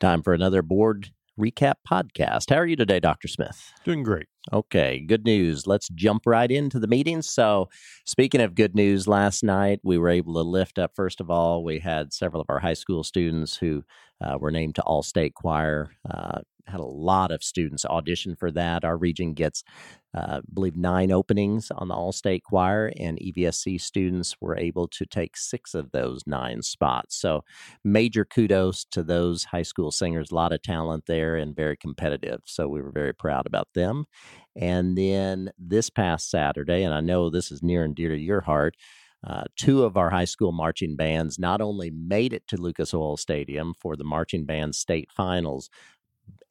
Time for another board recap podcast. How are you today, Dr. Smith? Doing great. Okay, good news. Let's jump right into the meeting. So, speaking of good news, last night we were able to lift up, first of all, we had several of our high school students who uh, were named to All State Choir. Uh, had a lot of students audition for that. Our region gets, uh, I believe, nine openings on the All State Choir, and EVSC students were able to take six of those nine spots. So, major kudos to those high school singers. A lot of talent there and very competitive. So, we were very proud about them. And then this past Saturday, and I know this is near and dear to your heart. Uh, two of our high school marching bands not only made it to Lucas Oil Stadium for the marching band state finals,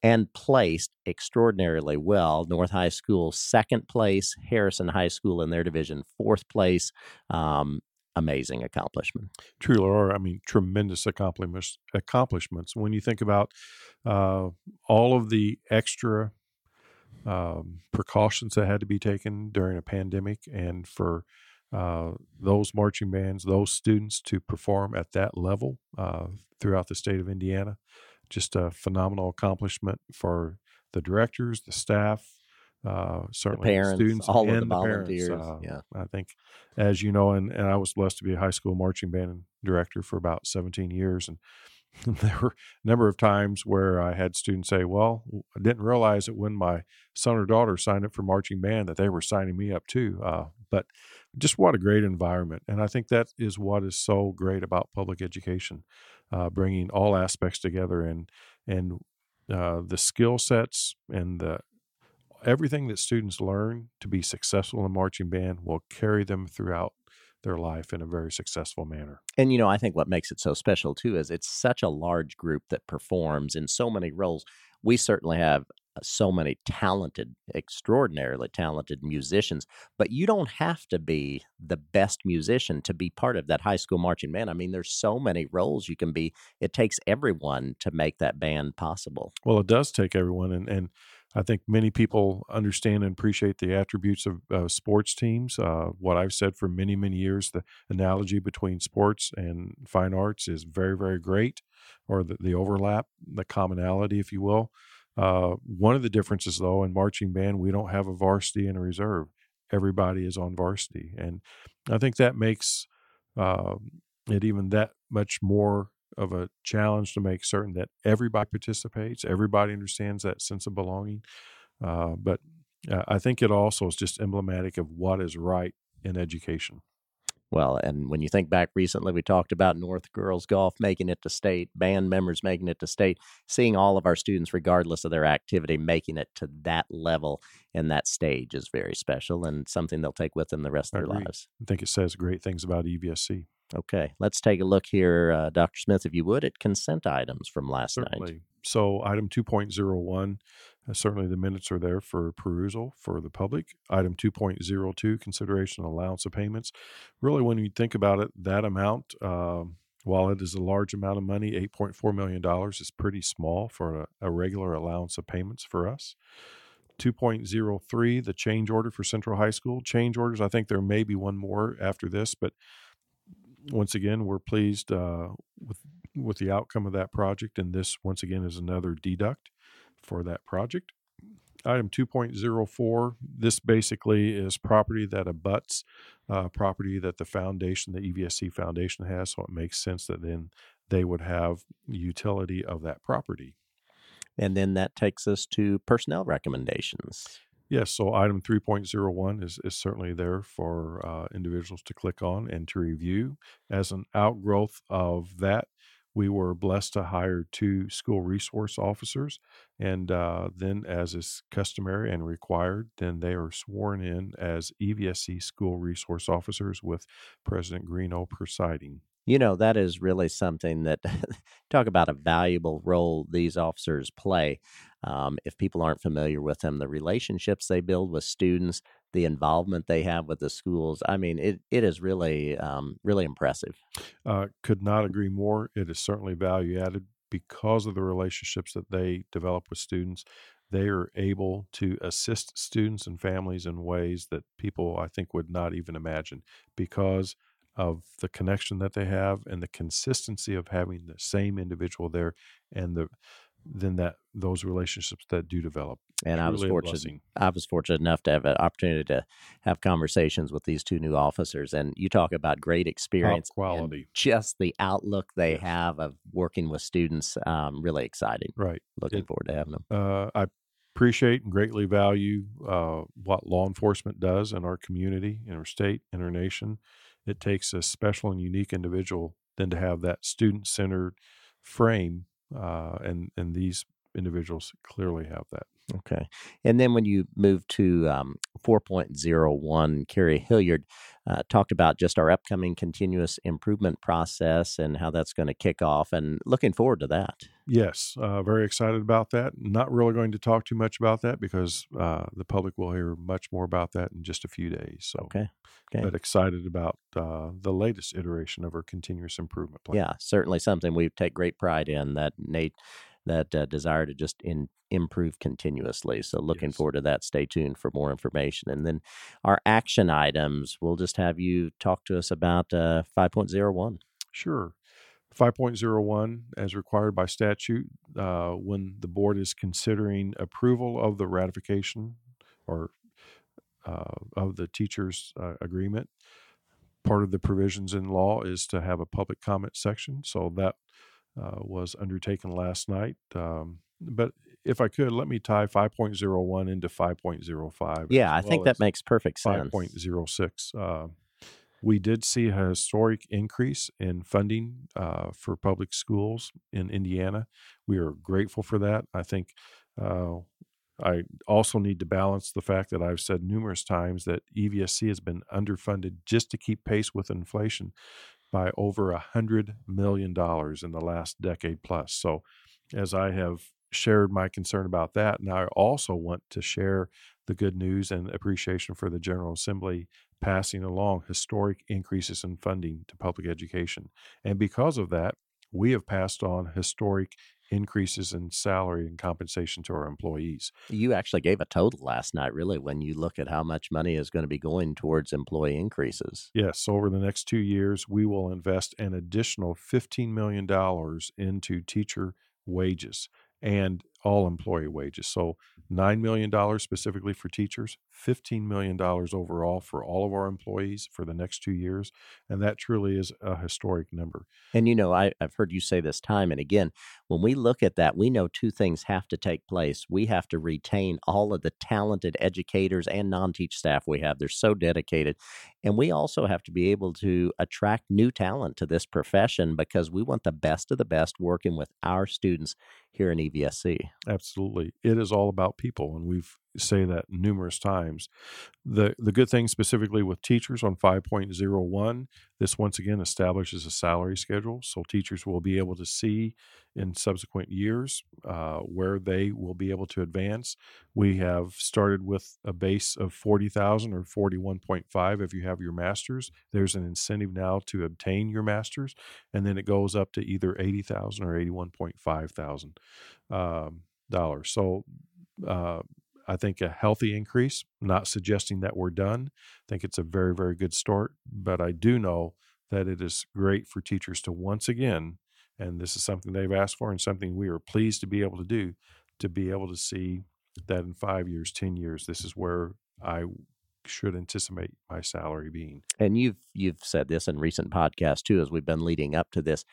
and placed extraordinarily well. North High School, second place. Harrison High School in their division, fourth place. Um, amazing accomplishment. Truly are. I mean, tremendous accomplishments. Accomplishments. When you think about uh, all of the extra um, precautions that had to be taken during a pandemic, and for uh, those marching bands, those students to perform at that level uh, throughout the state of Indiana, just a phenomenal accomplishment for the directors, the staff, uh, certainly the parents, students, all of the, the volunteers. Parents. Uh, yeah, I think, as you know, and, and I was blessed to be a high school marching band director for about 17 years, and there were a number of times where I had students say, "Well, I didn't realize that when my son or daughter signed up for marching band that they were signing me up too." Uh, but just what a great environment, and I think that is what is so great about public education, uh, bringing all aspects together and and uh, the skill sets and the everything that students learn to be successful in marching band will carry them throughout their life in a very successful manner. And you know, I think what makes it so special too is it's such a large group that performs in so many roles. We certainly have so many talented, extraordinarily talented musicians, but you don't have to be the best musician to be part of that high school marching band. I mean, there's so many roles you can be. It takes everyone to make that band possible. Well, it does take everyone, and and I think many people understand and appreciate the attributes of uh, sports teams. Uh, what I've said for many, many years, the analogy between sports and fine arts is very, very great, or the, the overlap, the commonality, if you will. Uh, one of the differences, though, in marching band, we don't have a varsity and a reserve. Everybody is on varsity. And I think that makes um, it even that much more of a challenge to make certain that everybody participates, everybody understands that sense of belonging. Uh, but uh, I think it also is just emblematic of what is right in education. Well, and when you think back recently, we talked about North Girls Golf making it to state, band members making it to state, seeing all of our students, regardless of their activity, making it to that level and that stage is very special and something they'll take with them the rest of their lives. I think it says great things about EVSC. Okay, let's take a look here, uh, Dr. Smith, if you would, at consent items from last certainly. night. So, item 2.01, uh, certainly the minutes are there for perusal for the public. Item 2.02, consideration allowance of payments. Really, when you think about it, that amount, uh, while it is a large amount of money, $8.4 million is pretty small for a, a regular allowance of payments for us. 2.03, the change order for Central High School. Change orders, I think there may be one more after this, but once again, we're pleased uh, with with the outcome of that project, and this once again is another deduct for that project. Item 2.04, this basically is property that abuts uh, property that the foundation, the EVSC Foundation has, so it makes sense that then they would have utility of that property. And then that takes us to personnel recommendations. Yes, so item 3.01 is, is certainly there for uh, individuals to click on and to review. As an outgrowth of that, we were blessed to hire two school resource officers. And uh, then, as is customary and required, then they are sworn in as EVSC school resource officers with President Greeno presiding. You know, that is really something that, talk about a valuable role these officers play. Um, if people aren't familiar with them, the relationships they build with students, the involvement they have with the schools. I mean, it, it is really, um, really impressive. Uh, could not agree more. It is certainly value added because of the relationships that they develop with students. They are able to assist students and families in ways that people, I think, would not even imagine because of the connection that they have and the consistency of having the same individual there and the then that those relationships that do develop. And I was fortunate. I was fortunate enough to have an opportunity to have conversations with these two new officers. And you talk about great Top experience, and quality. just the outlook they Yes. have of working with students. Um, really exciting. Right. Looking It- forward to having them. Uh, I appreciate and greatly value uh, what law enforcement does in our community, in our state, in our nation. It takes a special and unique individual then to have that student centered frame, uh, and and these individuals clearly have that. Okay. And then when you move to um, 4.01, Carrie Hilliard uh, talked about just our upcoming continuous improvement process and how that's going to kick off, and looking forward to that. Yes, uh, very excited about that. Not really going to talk too much about that because uh, the public will hear much more about that in just a few days. So, Okay. Okay. but excited about uh, the latest iteration of our continuous improvement plan. Yeah, certainly something we take great pride in that Nate, that uh, desire to just in, improve continuously. So looking Yes. forward to that. Stay tuned for more information. And then our action items, we'll just have you talk to us about uh, 5.01. Sure. 5.01, as required by statute, uh, when the board is considering approval of the ratification or uh, of the teacher's uh, agreement, part of the provisions in law is to have a public comment section. So that uh, was undertaken last night. Um, but if I could, let me tie 5.01 into 5.05. Yeah, I as think that makes perfect sense. 5.06. We did see a historic increase in funding uh, for public schools in Indiana. We are grateful for that. I think uh, I also need to balance the fact that I've said numerous times that EVSC has been underfunded just to keep pace with inflation by over a hundred million dollars in the last decade plus. So, as I have shared my concern about that, and I also want to share the good news and appreciation for the General Assembly passing along historic increases in funding to public education. And because of that, we have passed on historic increases in salary and compensation to our employees. You actually gave a total last night, really, when you look at how much money is going to be going towards employee increases. Yes, over the next two years, we will invest an additional $15 million into teacher wages and all employee wages. So, $9 million specifically for teachers, $15 million overall for all of our employees for the next two years. And that truly is a historic number. And you know, I, I've heard you say this time and again. When we look at that, we know two things have to take place. We have to retain all of the talented educators and non teach staff we have. They're so dedicated. And we also have to be able to attract new talent to this profession because we want the best of the best working with our students here in EVSC. Absolutely. It is all about people and we've say that numerous times. The the good thing specifically with teachers on 5.01, this once again establishes a salary schedule so teachers will be able to see in subsequent years uh, where they will be able to advance. We have started with a base of 40,000 or 41.5 if you have your masters. There's an incentive now to obtain your masters and then it goes up to either 80,000 or 81.5 thousand um, dollars. So uh, I think a healthy increase, not suggesting that we're done. I think it's a very, very good start. But I do know that it is great for teachers to once again, and this is something they've asked for and something we are pleased to be able to do, to be able to see that in five years, 10 years, this is where I should anticipate my salary being. And you've you've said this in recent podcasts too, as we've been leading up to this.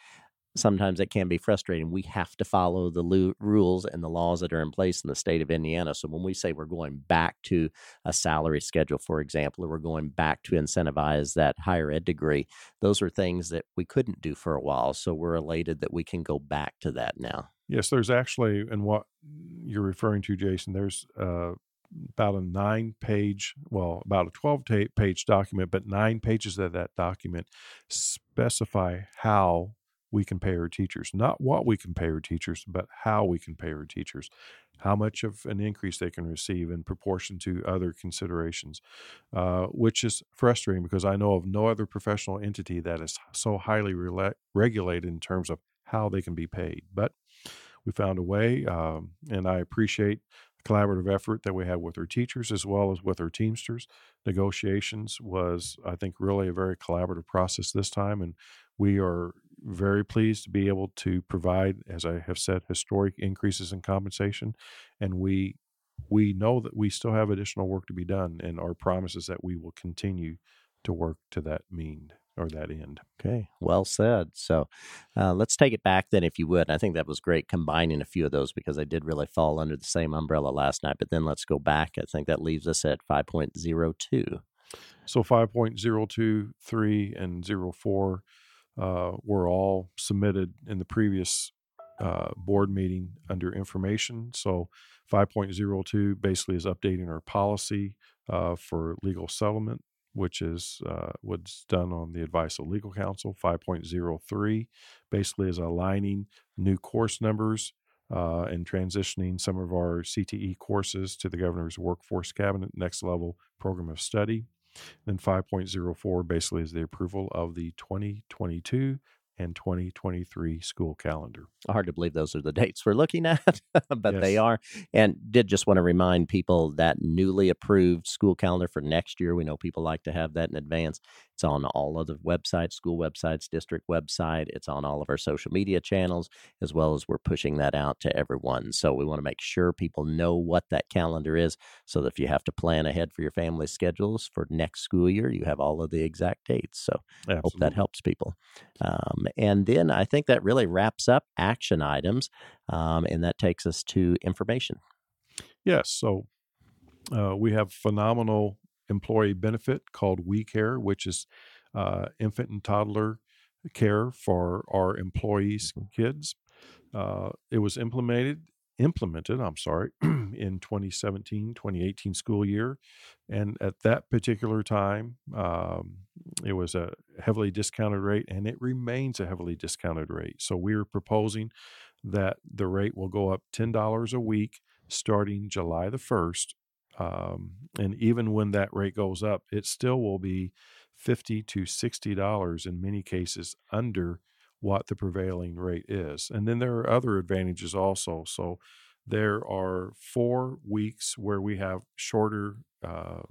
Sometimes it can be frustrating. We have to follow the lu- rules and the laws that are in place in the state of Indiana. So when we say we're going back to a salary schedule, for example, or we're going back to incentivize that higher ed degree, those are things that we couldn't do for a while. So we're elated that we can go back to that now. Yes, there's actually, and what you're referring to, Jason, there's uh, about a nine page, well, about a 12 ta- page document, but nine pages of that document specify how we can pay our teachers. Not what we can pay our teachers, but how we can pay our teachers. How much of an increase they can receive in proportion to other considerations, uh, which is frustrating because I know of no other professional entity that is so highly rela- regulated in terms of how they can be paid. But we found a way, um, and I appreciate the collaborative effort that we had with our teachers as well as with our teamsters. Negotiations was, I think, really a very collaborative process this time, and we are very pleased to be able to provide, as I have said, historic increases in compensation, and we we know that we still have additional work to be done, and our promise is that we will continue to work to that mean or that end. Okay, well said. So uh, let's take it back then, if you would. I think that was great combining a few of those because they did really fall under the same umbrella last night. But then let's go back. I think that leaves us at 5.02. So 5.023 and 04 uh, were all submitted in the previous uh, board meeting under information. So 5.02 basically is updating our policy uh, for legal settlement which is uh, what's done on the advice of legal counsel. 5.03 basically is aligning new course numbers uh, and transitioning some of our CTE courses to the governor's workforce cabinet next level program of study. Then 5.04 basically is the approval of the 2022 and 2023 school calendar. Hard to believe those are the dates we're looking at, but yes. they are. And did just want to remind people that newly approved school calendar for next year. We know people like to have that in advance. It's on all of the websites, school websites, district website. It's on all of our social media channels, as well as we're pushing that out to everyone. So we want to make sure people know what that calendar is so that if you have to plan ahead for your family schedules for next school year, you have all of the exact dates. So I hope that helps people. Um, and then I think that really wraps up action items, um, and that takes us to information. Yes. So uh, we have phenomenal employee benefit called We Care, which is uh, infant and toddler care for our employees' mm-hmm. kids. Uh, it was implemented implemented, I'm sorry, in 2017, 2018 school year. And at that particular time, um, it was a heavily discounted rate and it remains a heavily discounted rate. So we are proposing that the rate will go up $10 a week starting July the 1st um, and even when that rate goes up, it still will be fifty to sixty dollars in many cases under what the prevailing rate is. And then there are other advantages also. So there are four weeks where we have shorter uh,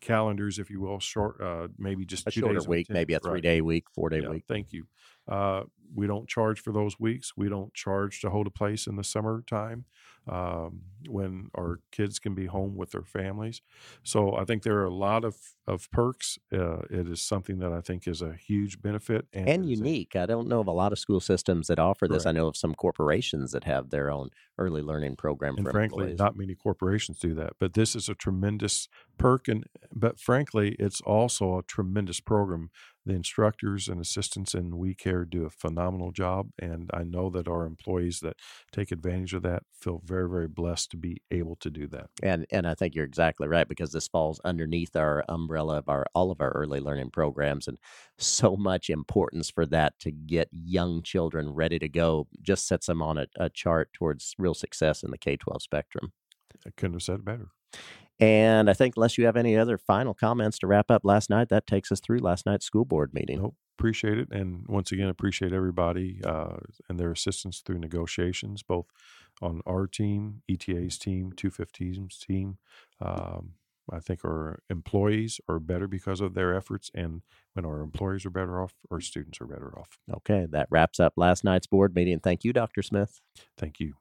calendars, if you will, short, uh, maybe just a shorter week, maybe a three day week, four day yeah, week. Thank you. Uh, we don't charge for those weeks. We don't charge to hold a place in the summertime um, when our kids can be home with their families. So I think there are a lot of, of perks. Uh, it is something that I think is a huge benefit and, and unique. I don't know of a lot of school systems that offer this. Correct. I know of some corporations that have their own early learning program. And frankly, employees. not many corporations do that. But this is a tremendous perk, and but frankly, it's also a tremendous program the instructors and assistants in We Care do a phenomenal job, and I know that our employees that take advantage of that feel very, very blessed to be able to do that. And and I think you're exactly right because this falls underneath our umbrella of our all of our early learning programs, and so much importance for that to get young children ready to go just sets them on a, a chart towards real success in the K-12 spectrum. I couldn't have said it better. And I think, unless you have any other final comments to wrap up last night, that takes us through last night's school board meeting. Nope. Appreciate it. And once again, appreciate everybody uh, and their assistance through negotiations, both on our team, ETA's team, 215's team. Um, I think our employees are better because of their efforts. And when our employees are better off, our students are better off. Okay. That wraps up last night's board meeting. Thank you, Dr. Smith. Thank you.